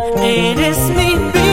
And it's me,